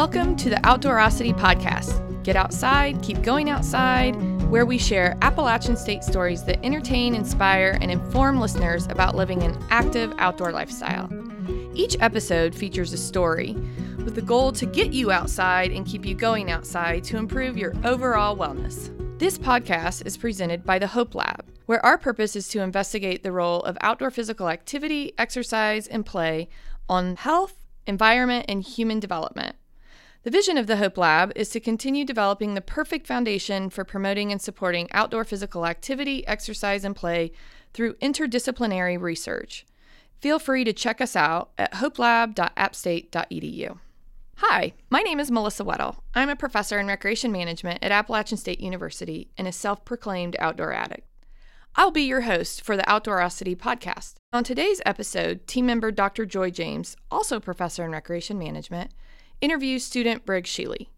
Welcome to the Outdoorosity Podcast. Get outside, keep going outside, where we share Appalachian State stories that entertain, inspire, and inform listeners about living an active outdoor lifestyle. Each episode features a story with the goal to get you outside and keep you going outside to improve your overall wellness. This podcast is presented by the Hope Lab, where our purpose is to investigate the role of outdoor physical activity, exercise, and play on health, environment, and human development. The vision of the Hope Lab is to continue developing the perfect foundation for promoting and supporting outdoor physical activity, exercise, and play through interdisciplinary research. Feel free to check us out at hopelab.appstate.edu. Hi, my name is Melissa Weddell. I'm a professor in recreation management at Appalachian State University and a self proclaimed outdoor addict. I'll be your host for the Outdoorosity podcast. On today's episode, team member Dr. Joy James, also professor in recreation management, interviews student Briggs Shealy.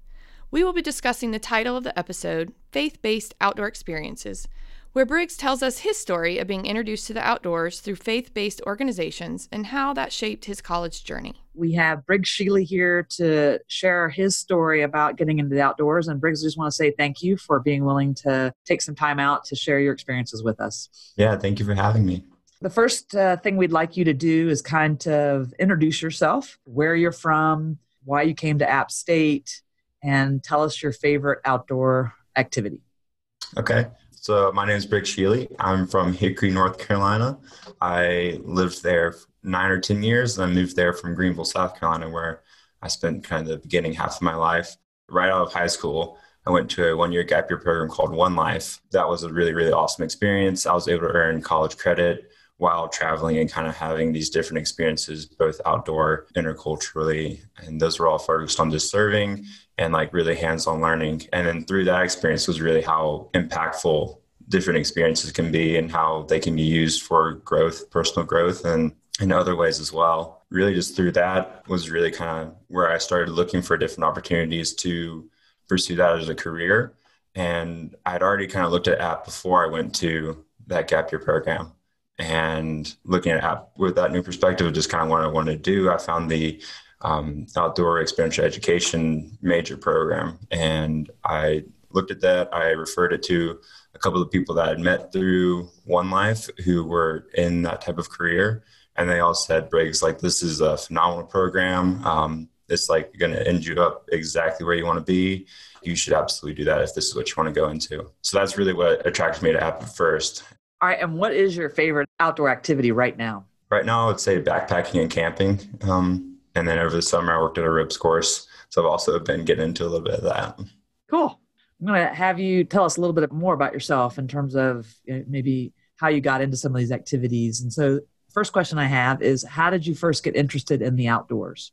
We will be discussing the title of the episode, Faith Based Outdoor Experiences, where Briggs tells us his story of being introduced to the outdoors through faith based organizations and how that shaped his college journey. We have Briggs Shealy here to share his story about getting into the outdoors. And Briggs, I just want to say thank you for being willing to take some time out to share your experiences with us. Yeah, thank you for having me. The first uh, thing we'd like you to do is kind of introduce yourself, where you're from, why you came to App State, and tell us your favorite outdoor activity. Okay. So my name is Briggs Shealy. I'm from Hickory, North Carolina. I lived there nine or 10 years, and I moved there from Greenville, South Carolina, where I spent kind of the beginning half of my life. Right out of high school, I went to a one year gap year program called One Life. That was a really, really awesome experience. I was able to earn college credit while traveling and kind of having these different experiences, both outdoor, interculturally. And those were all focused on just serving and like really hands on learning. And then through that experience was really how impactful different experiences can be and how they can be used for growth, personal growth, and in other ways as well. Really, just through that was really kind of where I started looking for different opportunities to pursue that as a career. And I'd already kind of looked at app before I went to that gap year program and looking at with that new perspective of just kind of what I wanted to do, I found the um, outdoor experiential education major program, and I looked at that. I referred it to a couple of people that I'd met through One Life who were in that type of career, and they all said, "Briggs, like this is a phenomenal program. Um, it's like going to end you up exactly where you want to be. You should absolutely do that if this is what you want to go into." So that's really what attracted me to App at first. All right, and what is your favorite outdoor activity right now? Right now, I would say backpacking and camping. Um, and then over the summer, I worked at a ropes course. So I've also been getting into a little bit of that. Cool. I'm going to have you tell us a little bit more about yourself in terms of maybe how you got into some of these activities. And so, first question I have is how did you first get interested in the outdoors?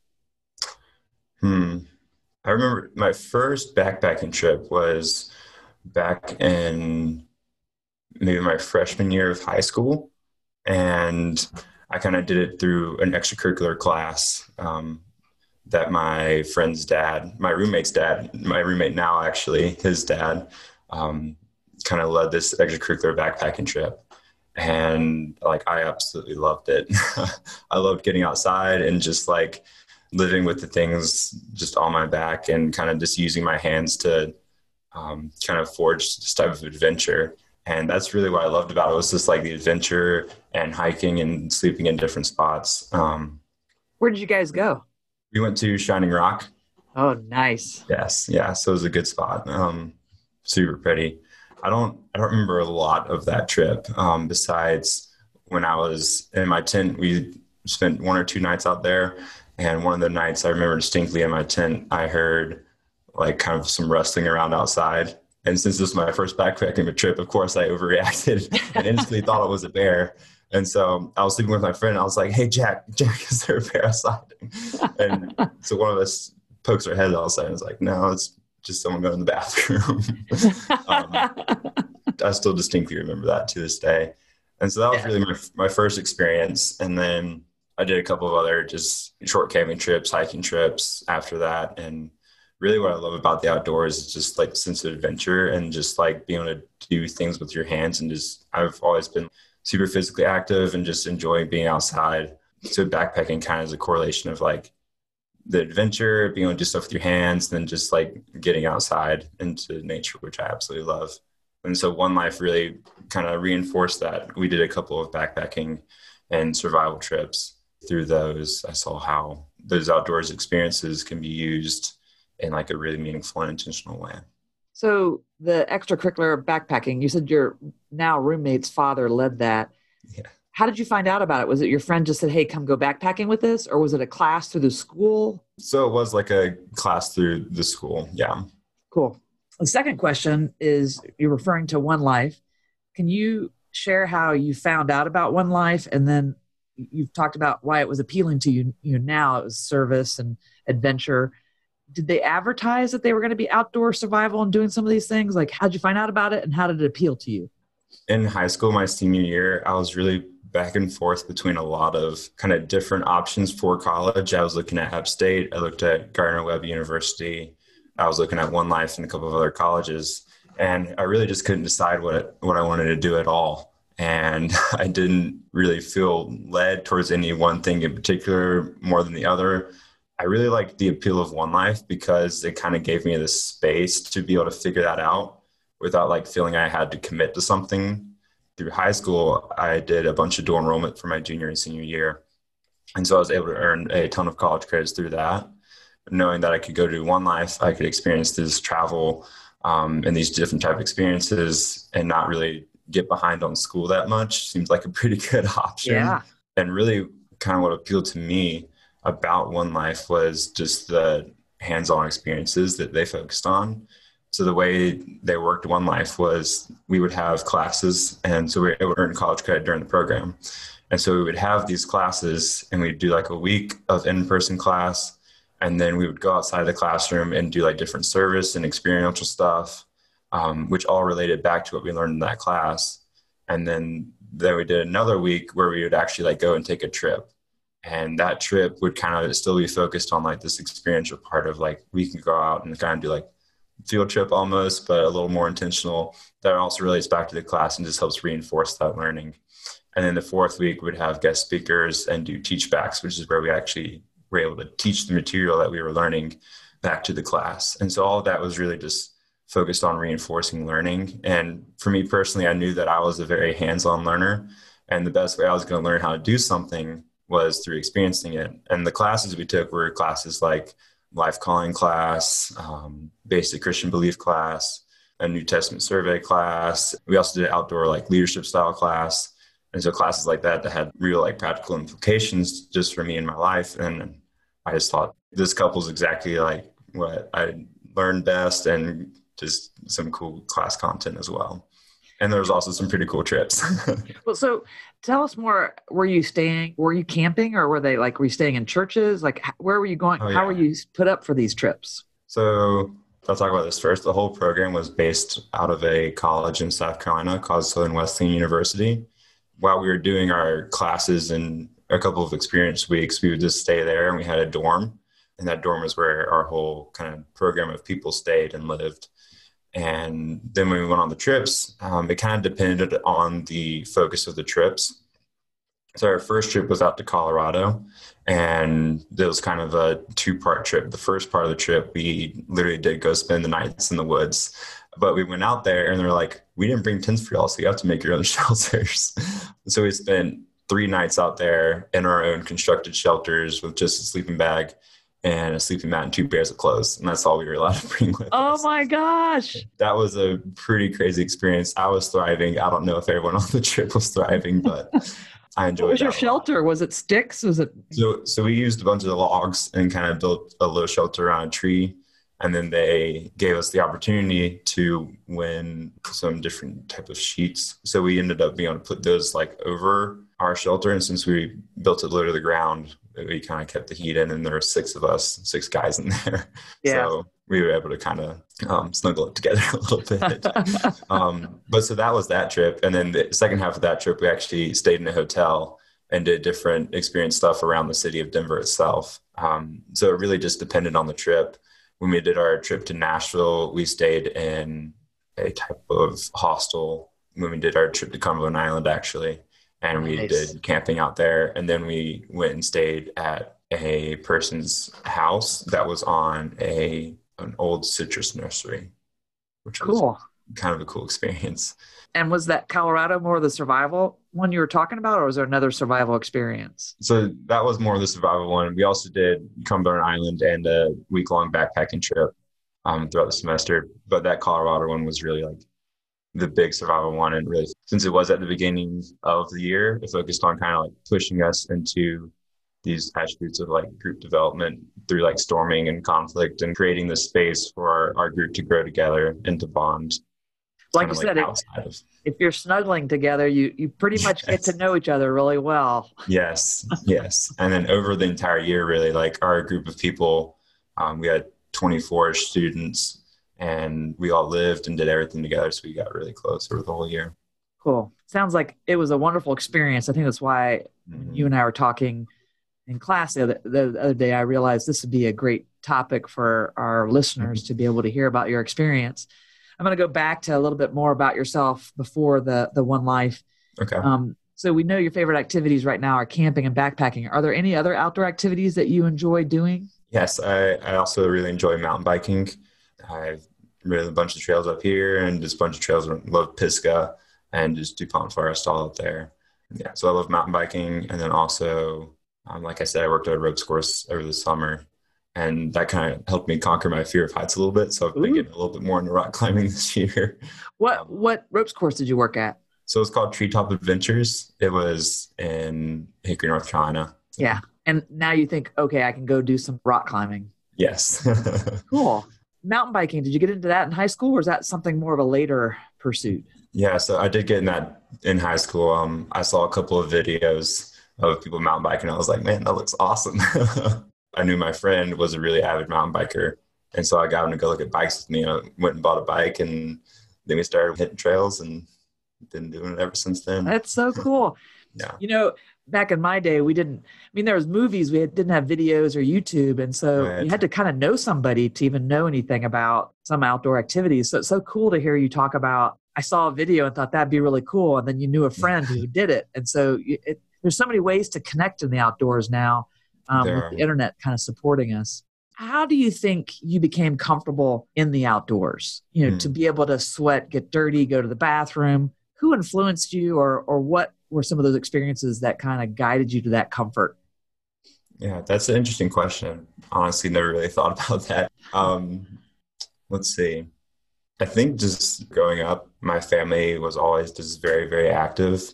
Hmm. I remember my first backpacking trip was back in maybe my freshman year of high school. And I kind of did it through an extracurricular class um, that my friend's dad, my roommate's dad, my roommate now actually, his dad, um, kind of led this extracurricular backpacking trip. And like, I absolutely loved it. I loved getting outside and just like living with the things just on my back and kind of just using my hands to um, kind of forge this type of adventure and that's really what I loved about it was just like the adventure and hiking and sleeping in different spots. Um, Where did you guys go? We went to Shining Rock. Oh, nice. Yes, yeah. So it was a good spot. Um, super pretty. I don't I don't remember a lot of that trip. Um, besides when I was in my tent, we spent one or two nights out there, and one of the nights I remember distinctly in my tent, I heard like kind of some rustling around outside and since this was my first backpacking trip, of course, I overreacted and instantly thought it was a bear. And so I was sleeping with my friend. I was like, "Hey, Jack, Jack, is there a bear outside?" And so one of us pokes our head outside and is like, "No, it's just someone going to the bathroom." um, I still distinctly remember that to this day. And so that was really my my first experience. And then I did a couple of other just short camping trips, hiking trips after that, and really what I love about the outdoors is just like sense of adventure and just like being able to do things with your hands and just I've always been super physically active and just enjoying being outside. So backpacking kind of is a correlation of like the adventure, being able to do stuff with your hands, and then just like getting outside into nature, which I absolutely love. And so One Life really kind of reinforced that. We did a couple of backpacking and survival trips. Through those, I saw how those outdoors experiences can be used in like a really meaningful and intentional way. So the extracurricular backpacking, you said your now roommate's father led that. Yeah. How did you find out about it? Was it your friend just said, "Hey, come go backpacking with this," or was it a class through the school? So it was like a class through the school. Yeah. Cool. The second question is you're referring to One Life. Can you share how you found out about One Life and then you've talked about why it was appealing to you you know now it was service and adventure did they advertise that they were going to be outdoor survival and doing some of these things? Like how did you find out about it and how did it appeal to you? In high school my senior year i was really back and forth between a lot of kind of different options for college. I was looking at app state i looked at gardner webb university i was looking at one life and a couple of other colleges and i really just couldn't decide what what i wanted to do at all. And I didn't really feel led towards any one thing in particular more than the other. I really liked the appeal of One Life because it kind of gave me this space to be able to figure that out without like feeling I had to commit to something. Through high school, I did a bunch of dual enrollment for my junior and senior year. And so I was able to earn a ton of college credits through that. Knowing that I could go to One Life, I could experience this travel um, and these different type of experiences and not really get behind on school that much seems like a pretty good option. Yeah. And really, kind of what appealed to me about One Life was just the hands on experiences that they focused on. So the way they worked One Life was we would have classes, and so we would earn college credit during the program. And so we would have these classes, and we'd do like a week of in person class, and then we would go outside of the classroom and do like different service and experiential stuff um, which all related back to what we learned in that class. And then then we did another week where we would actually like go and take a trip. And that trip would kind of still be focused on like this experiential part of like we can go out and kind of do like field trip almost, but a little more intentional. That also relates back to the class and just helps reinforce that learning. And then the fourth week would have guest speakers and do teach backs, which is where we actually were able to teach the material that we were learning back to the class. And so all of that was really just focused on reinforcing learning. And for me personally, I knew that I was a very hands on learner. And the best way I was going to learn how to do something was through experiencing it. And the classes we took were classes like life calling class, um, basic Christian belief class, a New Testament survey class. We also did outdoor like leadership style class. And so classes like that that had real like practical implications just for me in my life. And I just thought this couple's exactly like what I learned best and just some cool class content as well. And there was also some pretty cool trips. well, so tell us more. Were you staying? Were you camping, or were they like? Were you staying in churches? Like, where were you going? Oh, yeah. How were you put up for these trips? So I'll talk about this first. The whole program was based out of a college in South Carolina called Southern Wesleyan University. While we were doing our classes and a couple of experience weeks, we would just stay there and we had a dorm. And that dorm was where our whole kind of program of people stayed and lived. And then when we went on the trips, um, it kind of depended on the focus of the trips. So our first trip was out to Colorado, and it was kind of a two-part trip. The first part of the trip, we literally did go spend the nights in the woods, but we went out there and they're like, "We didn't bring tents for y'all, so you have to make your own shelters." so we spent three nights out there in our own constructed shelters with just a sleeping bag and a sleeping mat and two pairs of clothes. And that's all we were allowed to bring with oh us. Oh my gosh. That was a pretty crazy experience. I was thriving. I don't know if everyone on the trip was thriving, but I enjoyed it. What was your shelter? Was it sticks? Was it so so we used a bunch of logs and kind of built a little shelter around a tree. And then they gave us the opportunity to win some different type of sheets. So we ended up being able to put those like over our shelter. And since we built it low to the ground, we kind of kept the heat in and there were six of us six guys in there yeah. so we were able to kind of um, snuggle it together a little bit um, but so that was that trip and then the second half of that trip we actually stayed in a hotel and did different experience stuff around the city of denver itself um, so it really just depended on the trip when we did our trip to nashville we stayed in a type of hostel when we did our trip to cumberland island actually and we nice. did camping out there and then we went and stayed at a person's house that was on a an old citrus nursery, which was Cool. kind of a cool experience. And was that Colorado more the survival one you were talking about, or was there another survival experience? So that was more of the survival one. We also did Cumberland Island and a week long backpacking trip um, throughout the semester. But that Colorado one was really like the big survival one. And really, since it was at the beginning of the year, it focused on kind of like pushing us into these attributes of like group development through like storming and conflict and creating the space for our, our group to grow together and to bond. Like you said, it- If you're snuggling together, you you pretty much get to know each other really well. Yes, yes. And then over the entire year, really, like our group of people, um, we had 24 students and we all lived and did everything together. So we got really close over the whole year. Cool. Sounds like it was a wonderful experience. I think that's why Mhm. you and I were talking in class the other, the other day, I realized this would be a great topic for our listeners to be able to hear about your experience. I'm going to go back to a little bit more about yourself before the the One Life. Okay. Um, so we know your favorite activities right now are camping and backpacking. Are there any other outdoor activities that you enjoy doing? Yes, I, I also really enjoy mountain biking. I've ridden a bunch of trails up here and just a bunch of trails. Love Pisgah and just DuPont Forest all up there. Yeah, so I love mountain biking. And then also, um, like I said, I worked at a ropes course over the summer. And that kind of helped me conquer my fear of heights a little bit. So I've been Ooh. getting a little bit more into rock climbing this year. What what ropes course did you work at? So it's called Treetop Adventures. It was in Hickory, North Carolina. Yeah. And now you think, okay, I can go do some rock climbing. Yes. Cool. Mountain biking, did you get into that in high school or is that something more of a later pursuit? yeah. So I did get in that in high school. Um, I saw a couple of videos of people mountain biking. I was like, man, that looks awesome. I knew my friend was a really avid mountain biker. And so I got him to go look at bikes with me. I went and bought a bike and then we started hitting trails and been doing it ever since then. That's so cool. Yeah. You know, back in my day, we didn't, I mean, there was movies, we didn't have videos or YouTube. And so Right. you had to kind of know somebody to even know anything about some outdoor activities. So it's so cool to hear you talk about, I saw a video and thought that'd be really cool. And then you knew a friend who did it. And so it, there's so many ways to connect in the outdoors now um, with the internet kind of supporting us. How do you think you became comfortable in the outdoors? You know, Hmm. to be able to sweat, get dirty, go to the bathroom. Who influenced you, or or what were some of those experiences that kind of guided you to that comfort? Yeah, that's an interesting question. Honestly, never really thought about that. Um, let's see. I think just growing up, my family was always just very, very active.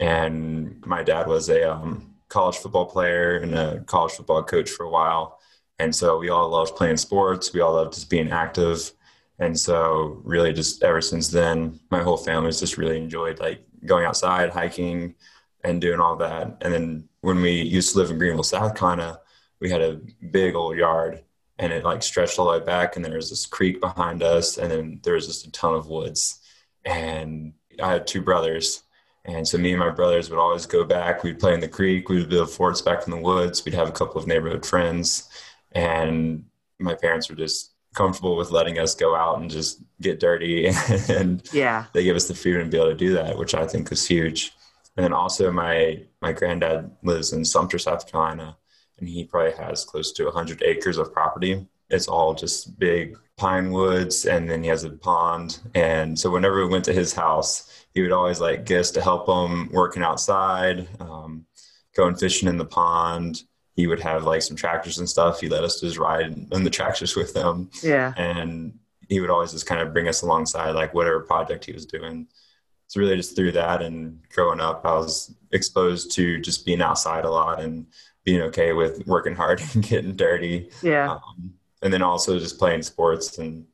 And my dad was a um, college football player and a college football coach for a while. And so we all loved playing sports. We all loved just being active. And so, really, just ever since then, my whole family's just really enjoyed like going outside, hiking, and doing all that. And then when we used to live in Greenville, South Carolina, we had a big old yard and it like stretched all the way back. And there was this creek behind us. And then there was just a ton of woods. And I had two brothers. And so me and my brothers would always go back. We'd play in the creek. We would build forts back in the woods. We'd have a couple of neighborhood friends. And my parents were just comfortable with letting us go out and just get dirty. and Yeah, they give us the freedom to be able to do that, which I think was huge. And then also my my granddad lives in Sumter, South Carolina, and he probably has close to 100 acres of property. It's all just big pine woods, and then he has a pond. And so whenever we went to his house, he would always like get us to help him working outside, um, going fishing in the pond. He would have like some tractors and stuff. He let us just ride in the tractors with him yeah, and he would always just kind of bring us alongside like whatever project he was doing it's really just through that and growing up i was exposed to just being outside a lot and being okay with working hard and getting dirty yeah. um, and then also just playing sports and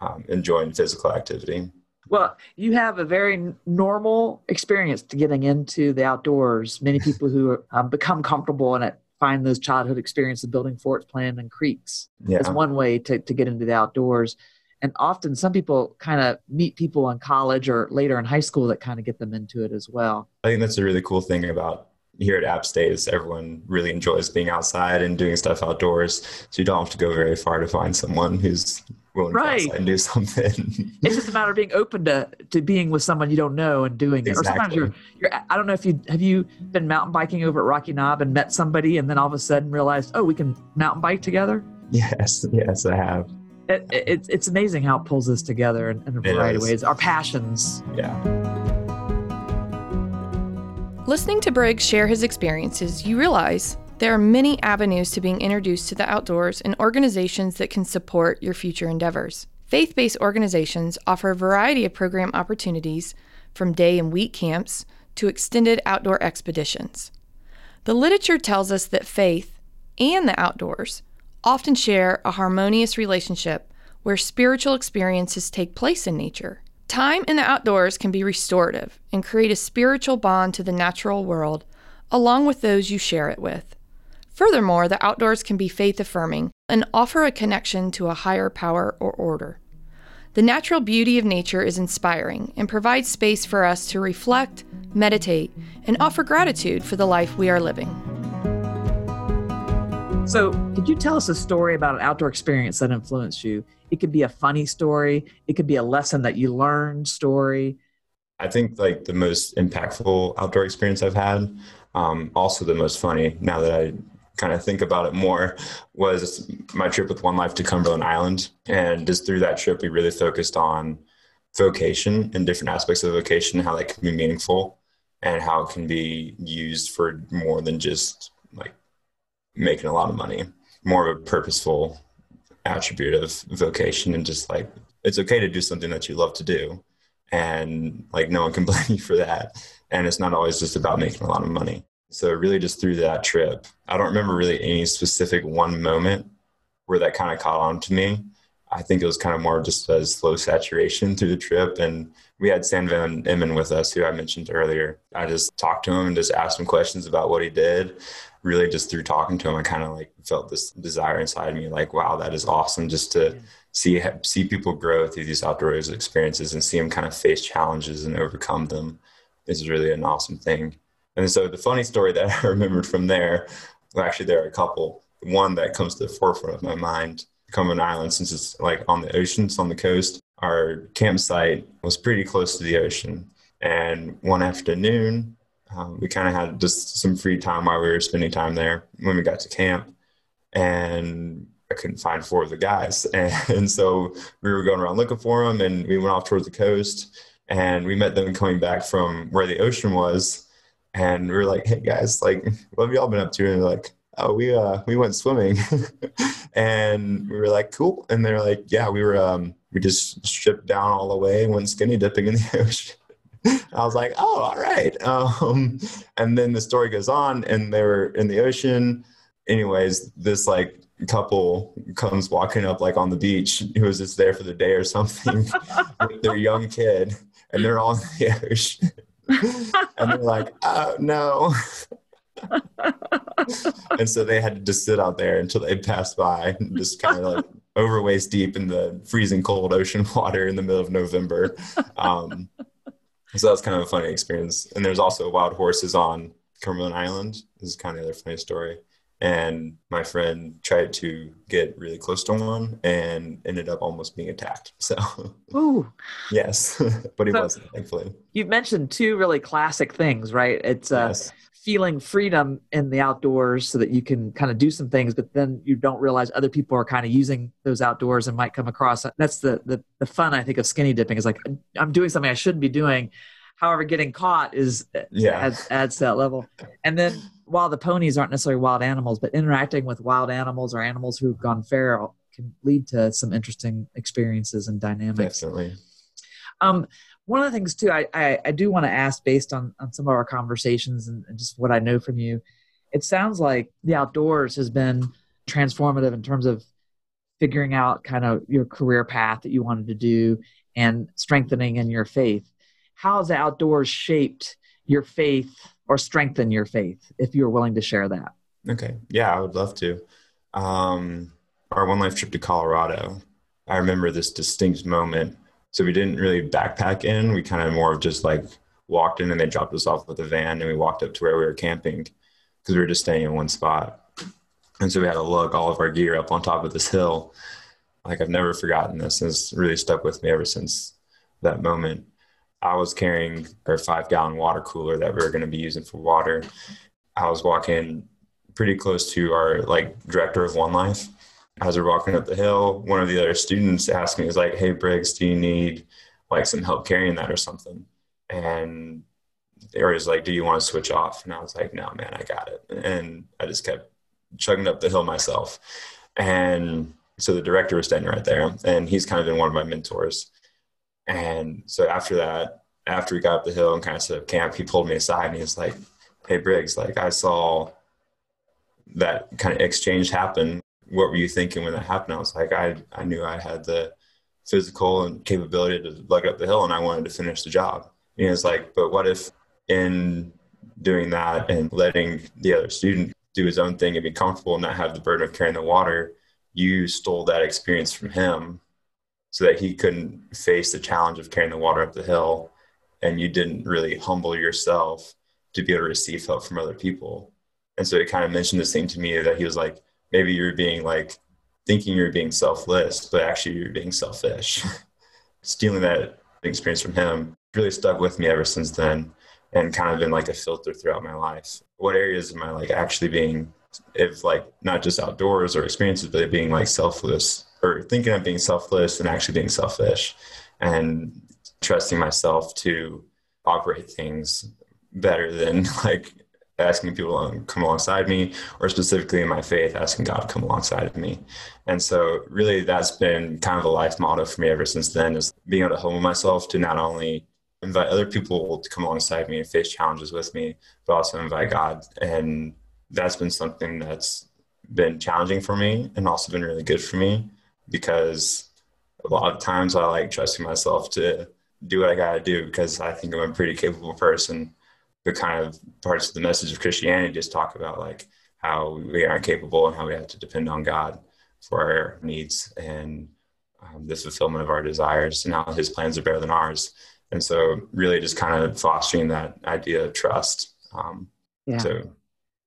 um, enjoying physical activity Well, you have a very normal experience to getting into the outdoors. Many people who um, become comfortable in it find those childhood experiences of building forts, playing in creeks yeah one way to, to get into the outdoors. And often some people kind of meet people in college or later in high school that kind of get them into it as well. i think that's a really cool thing about here at app state is everyone really enjoys being outside and doing stuff outdoors so you don't have to go very far to find someone who's willing Right. to go outside and do something. it's just a matter of being open to to being with someone you don't know and doing it. Or sometimes you're you're I don't know if you have you been mountain biking over at Rocky Knob and met somebody and then all of a sudden realized, oh, we can mountain bike together. yes, yes, I have. It, it, it's it's amazing how it pulls us together in, in a variety of ways. Our passions. Yeah. Listening to Briggs share his experiences, you realize there are many avenues to being introduced to the outdoors and organizations that can support your future endeavors. Faith based organizations offer a variety of program opportunities from day and week camps to extended outdoor expeditions. The literature tells us that faith and the outdoors often share a harmonious relationship where spiritual experiences take place in nature. Time in the outdoors can be restorative and create a spiritual bond to the natural world along with those you share it with. Furthermore, the outdoors can be faith affirming and offer a connection to a higher power or order. The natural beauty of nature is inspiring and provides space for us to reflect, meditate, and offer gratitude for the life we are living. So, could you tell us a story about an outdoor experience that influenced you? It could be a funny story. It could be a lesson that you learned story. I think like the most impactful outdoor experience I've had, um, also the most funny now that I kind of think about it more, was my trip with One Life to Cumberland Island. And just through that trip, we really focused on vocation and different aspects of vocation, how that can be meaningful and how it can be used for more than just like making a lot of money, more of a purposeful attribute of vocation and just like it's okay to do something that you love to do and like no one can blame you for that. And it's not always just about making a lot of money. So really just through that trip i don't remember really any specific one moment where that kind of caught on to me. I think it was kind of more just a slow saturation through the trip. And we had Stan Van Emmen with us, who I mentioned earlier. I just talked to him and just asked him questions about what he did. Really, just through talking to him, I kind of like felt this desire inside me, like, wow, that is awesome, just to see see people grow through these outdoors experiences and see them kind of face challenges and overcome them is really an awesome thing. And so the funny story that I remembered from there, well, actually there are a couple. One that comes to the forefront of my mind, Cumberland Island, since it's like on the ocean, it's on the coast. Our campsite was pretty close to the ocean, and one afternoon, um, we kind of had just some free time while we were spending time there when we got to camp, and I couldn't find four of the guys. And, and so we were going around looking for them and we went off towards the coast and we met them coming back from where the ocean was. And we were like, hey guys, like, what have y'all been up to? And they're like, oh, we, uh, we went swimming. and we were like, cool. And they're like, yeah, we were, um, we just stripped down all the way and went skinny dipping in the ocean. I was like, oh, all right. Um, and then the story goes on and they were in the ocean anyways, this like couple comes walking up like on the beach who was just there for the day or something with their young kid and they're all in the ocean. and they're like, oh no. and so they had to just sit out there until they passed by and just kind of like over waist deep in the freezing cold ocean water in the middle of November. Um, so that's kind of a funny experience. And there's also wild horses on Cumberland Island. This is kind of another funny story and my friend tried to get really close to one and ended up almost being attacked. So, Ooh, yes, but he So- wasn't, thankfully. you've mentioned two really classic things, right? It's uh, yes. Feeling freedom in the outdoors so that you can kind of do some things, but then you don't realize other people are kind of using those outdoors and might come across. That's the the, the fun I think of skinny dipping is like I'm doing something I shouldn't be doing. However, getting caught is Yeah. adds, adds to that level. And then while the ponies aren't necessarily wild animals, but interacting with wild animals or animals who've gone feral can lead to some interesting experiences and dynamics. Definitely. Um, one of the things too, I, I, I do want to ask based on, on some of our conversations and, and just what I know from you, it sounds like the outdoors has been transformative in terms of figuring out kind of your career path that you wanted to do and strengthening in your faith. How has the outdoors shaped your faith or strengthened your faith, if you're willing to share that? Okay. Yeah, I would love to. Um, our one life trip to Colorado, I remember this distinct moment. So we didn't really backpack in. We kind of more of just like walked in and they dropped us off with a van and we walked up to where we were camping because we were just staying in one spot. And so we had to lug all of our gear up on top of this hill. like I've never forgotten this. It's really stuck with me ever since that moment. I was carrying our five gallon water cooler that we were going to be using for water. I was walking pretty close to our like director of One Life. As we're walking up the hill, one of the other students asked me, "Is like, hey Briggs, do you need like some help carrying that or something?" And they were just like, "Do you want to switch off?" And I was like, "No, man, I got it." And I just kept chugging up the hill myself. And so the director was standing right there, and he's kind of been one of my mentors. And so after that, after we got up the hill and kind of set up camp, he pulled me aside and he was like, Hey Briggs, like I saw that kind of exchange happen. What were you thinking when that happened? I was like, I, I knew I had the physical and capability to lug up the hill and I wanted to finish the job. And he was like, but what if in doing that and letting the other student do his own thing and be comfortable and not have the burden of carrying the water, you stole that experience from him so that he couldn't face the challenge of carrying the water up the hill and you didn't really humble yourself to be able to receive help from other people and so it kind of mentioned this thing to me that he was like maybe you're being like thinking you're being selfless but actually you're being selfish. Stealing that experience from him really stuck with me ever since then and kind of been like a filter throughout my life. What areas am i like actually being if like not just outdoors or experiences but being like selfless or thinking of being selfless and actually being selfish and trusting myself to operate things better than like asking people to come alongside me or specifically in my faith asking god to come alongside of me and so really that's been kind of a life motto for me ever since then is being able to humble myself to not only invite other people to come alongside me and face challenges with me but also invite god and that's been something that's been challenging for me and also been really good for me because a lot of times I like trusting myself to do what I got to do because I think I'm a pretty capable person. The kind of parts of the message of Christianity just talk about like how we aren't capable and how we have to depend on God for our needs and um, the fulfillment of our desires and how His plans are better than ours. And so, really, just kind of fostering that idea of trust. Um, yeah. So,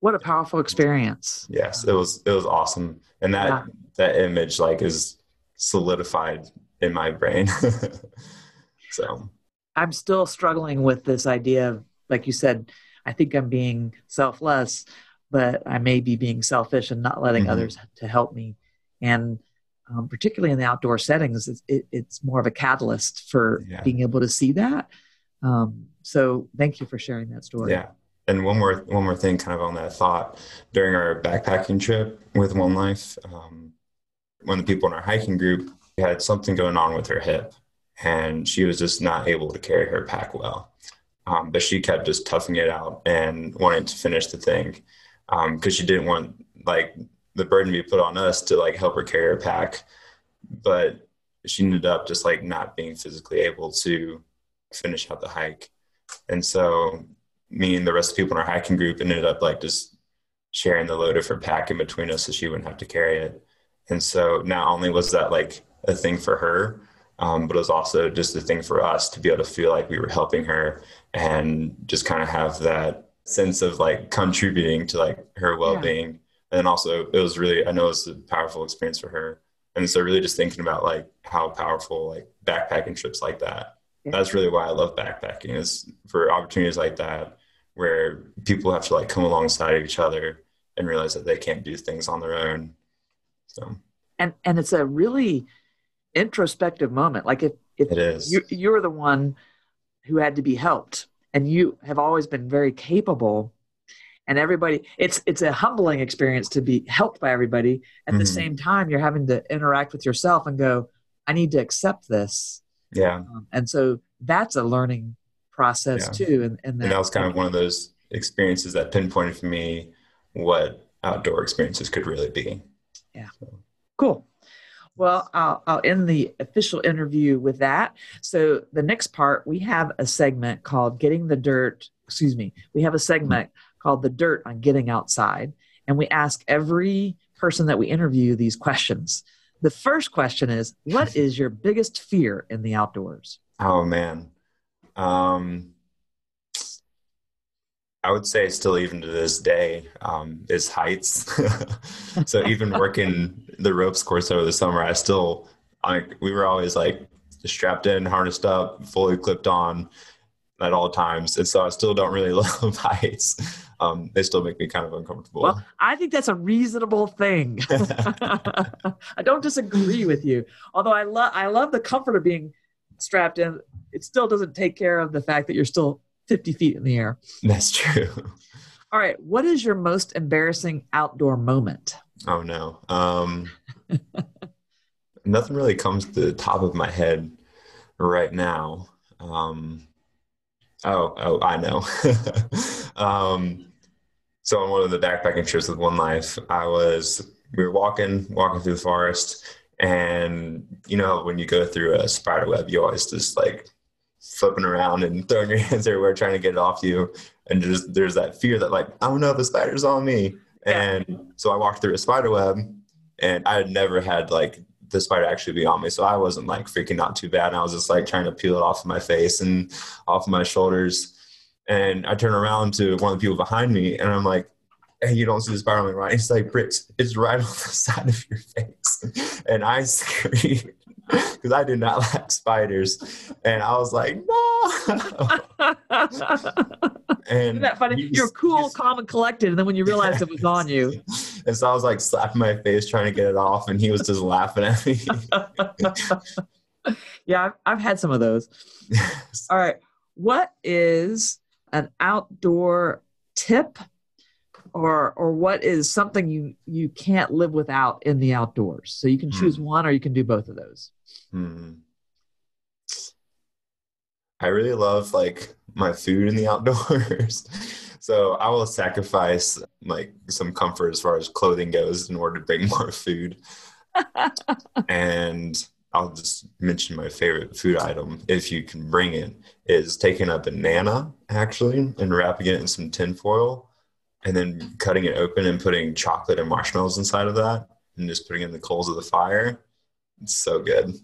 what a powerful experience! Yes, it was. It was awesome, and that yeah. that image like is solidified in my brain. so I'm still struggling with this idea of, like you said, I think I'm being selfless, but I may be being selfish and not letting mm-hmm. others to help me. And um, particularly in the outdoor settings, it's, it, it's more of a catalyst for yeah. being able to see that. Um, so thank you for sharing that story. Yeah. And one more one more thing, kind of on that thought, during our backpacking trip with One Life, um, one of the people in our hiking group had something going on with her hip and she was just not able to carry her pack well. Um, but she kept just toughing it out and wanting to finish the thing because um, she didn't want like the burden to be put on us to like help her carry her pack. But she ended up just like not being physically able to finish out the hike. And so me and the rest of the people in our hiking group ended up like just sharing the load of her pack in between us so she wouldn't have to carry it. And so not only was that like a thing for her, um, but it was also just a thing for us to be able to feel like we were helping her and just kind of have that sense of like contributing to like her well-being. Yeah. And then also it was really, I know it was a powerful experience for her. And so really just thinking about like how powerful like backpacking trips like that. Yeah. That's really why I love backpacking is for opportunities like that where people have to like come alongside of each other and realize that they can't do things on their own so and and it's a really introspective moment. Like if if it is. You, you're the one who had to be helped, and you have always been very capable and everybody it's it's a humbling experience to be helped by everybody at mm-hmm. the same time you're having to interact with yourself and go i need to accept this yeah um, and so that's a learning process yeah. too and, and, that, and that was kind of one of those experiences that pinpointed for me what outdoor experiences could really be yeah. Cool. Well, I'll, I'll end the official interview with that. So, the next part, we have a segment called Getting the Dirt. Excuse me. We have a segment called The Dirt on Getting Outside. And we ask every person that we interview these questions. The first question is What is your biggest fear in the outdoors? Oh, man. Um, I would say still even to this day um, is heights. so even working the ropes course over the summer, I still like we were always like strapped in, harnessed up, fully clipped on at all times, and so I still don't really love heights. Um, they still make me kind of uncomfortable. Well, I think that's a reasonable thing. I don't disagree with you. Although I love I love the comfort of being strapped in. It still doesn't take care of the fact that you're still 50 feet in the air. That's true. All right. What is your most embarrassing outdoor moment? Oh no. Um, nothing really comes to the top of my head right now. Um, oh, oh, I know. um, so on one of the backpacking trips with One Life, I was we were walking walking through the forest, and you know when you go through a spider web, you always just like flipping around and throwing your hands everywhere trying to get it off you and just there's that fear that like i don't know if the spider's on me yeah. and so i walked through a spider web and i had never had like the spider actually be on me so i wasn't like freaking out too bad and i was just like trying to peel it off of my face and off of my shoulders and i turn around to one of the people behind me and i'm like hey, you don't see the spider on me, right? It's like, Briggs, it's right on the side of your face. And I screamed because I do not like spiders. And I was like, no. and Isn't that funny? You're cool, calm, and collected. And then when you realized it was on you. And so I was like slapping my face trying to get it off. And he was just laughing at me. yeah, I've, I've had some of those. All right. What is an outdoor tip or or what is something you you can't live without in the outdoors. So you can choose mm. one or you can do both of those. Mm. i really love like my food in the outdoors. So i will sacrifice like some comfort as far as clothing goes in order to bring more food. And i'll just mention my favorite food item if you can bring it is taking a banana actually and wrapping it in some tin foil and then cutting it open and putting chocolate and marshmallows inside of that and just putting in the coals of the fire. It's so good.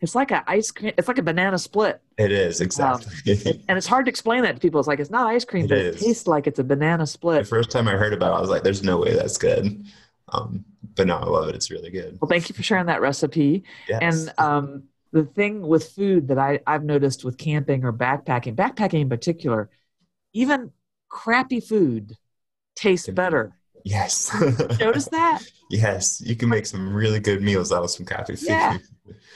It's like an ice cream. It's like a banana split. It is exactly, um, and it's hard to explain that to people. It's like it's not ice cream, it but is. it tastes like it's a banana split. The first time I heard about it, I was like, "There's no way that's good." Um, but now I love it. It's really good. Well, thank you for sharing that recipe. Yes. And um, the thing with food that I, I've noticed with camping or backpacking, backpacking in particular, even crappy food tastes better. Yes. Notice that? Yes. You can make some really good meals out of some coffee. Yeah.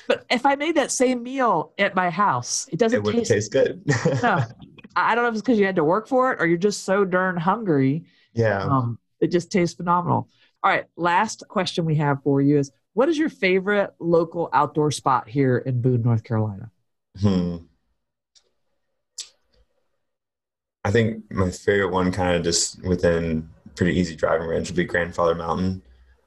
But if I made that same meal at my house, it doesn't it wouldn't taste, taste good. no. I don't know if it's because you had to work for it or you're just so darn hungry. Yeah. Um, it just tastes phenomenal. All right. Last question we have for you is what is your favorite local outdoor spot here in Boone, North Carolina? Hmm. I think my favorite one, kind of just within pretty easy driving range, would be Grandfather Mountain.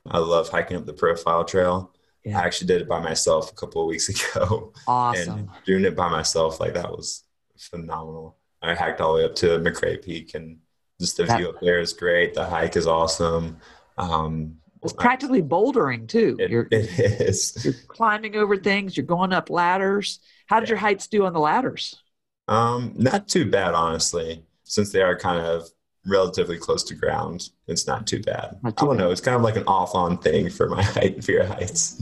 I love hiking up the Profile Trail. Yeah. I actually did it by myself a couple of weeks ago. Awesome. And doing it by myself, like that was phenomenal. I hiked all the way up to McRae Peak, and just the that, view up there is great. The hike is awesome. Um, it's practically bouldering too. It, you're, it is. You're climbing over things. You're going up ladders. How did yeah. your heights do on the ladders? Um, not too bad, honestly, since they are kind of relatively close to ground. It's not too bad. Not too I don't bad. know. It's kind of like an off-on thing for my height, for your heights.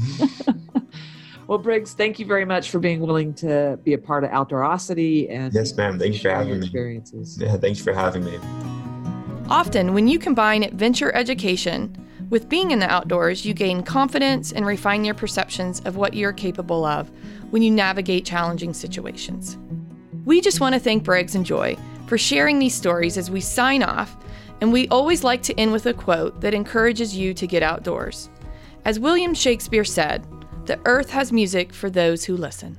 well, Briggs, thank you very much for being willing to be a part of Outdoorosity and yes, ma'am. Thank you for having me. Experiences. Yeah, thanks for having me. Often, when you combine adventure education with being in the outdoors, you gain confidence and refine your perceptions of what you're capable of when you navigate challenging situations. We just want to thank Briggs and Joy for sharing these stories as we sign off, and we always like to end with a quote that encourages you to get outdoors. As William Shakespeare said, the earth has music for those who listen.